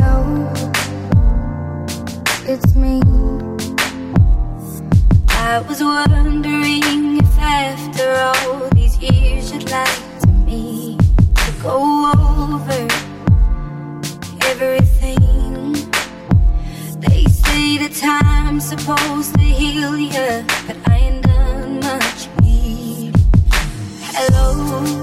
Hello, it's me. I was wondering if after all these years you'd like to me to go over everything. They say the time's supposed to heal you, but I ain't done much healing. Hello,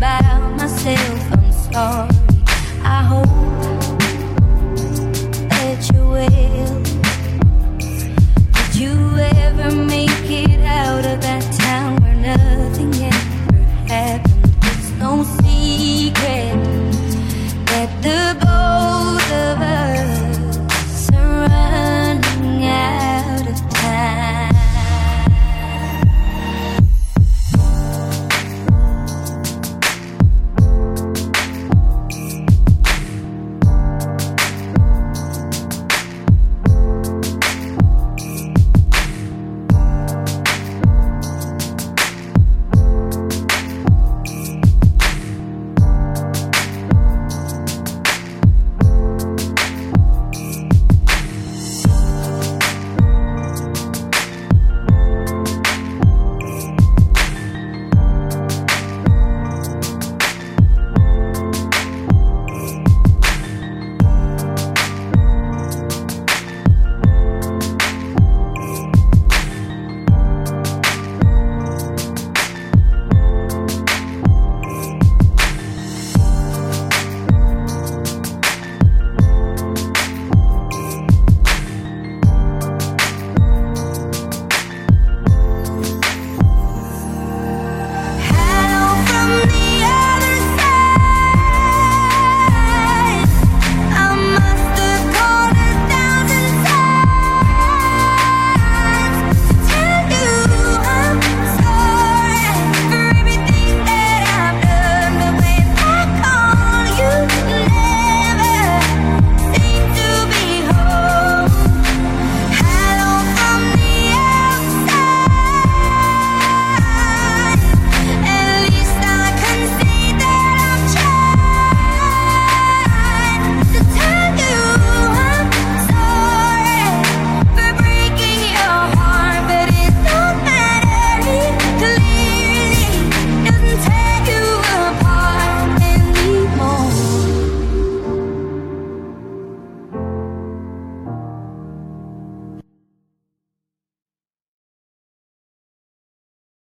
about myself, I'm sorry.